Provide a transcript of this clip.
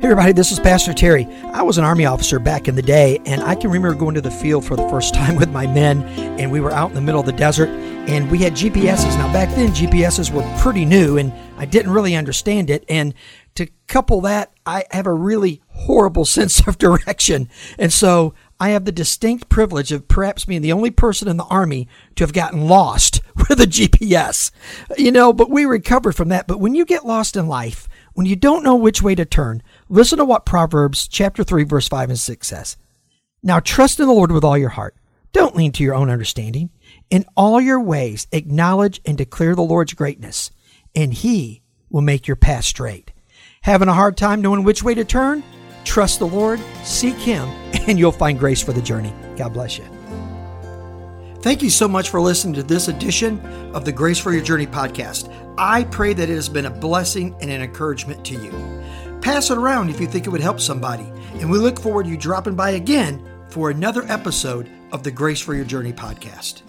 Hey, everybody, this is Pastor Terry. I was an Army officer back in the day, and I can remember going to the field for the first time with my men, and we were out in the middle of the desert, and we had GPSs. Now, back then, GPSs were pretty new, and I didn't really understand it. And to couple that, I have a really horrible sense of direction. And so I have the distinct privilege of perhaps being the only person in the Army to have gotten lost with a GPS. You know, but we recovered from that. But when you get lost in life, when you don't know which way to turn, listen to what Proverbs chapter 3 verse 5 and 6 says. Now trust in the Lord with all your heart. Don't lean to your own understanding. In all your ways acknowledge and declare the Lord's greatness, and he will make your path straight. Having a hard time knowing which way to turn? Trust the Lord, seek him, and you'll find grace for the journey. God bless you. Thank you so much for listening to this edition of the Grace for Your Journey podcast. I pray that it has been a blessing and an encouragement to you. Pass it around if you think it would help somebody, and we look forward to you dropping by again for another episode of the Grace for Your Journey podcast.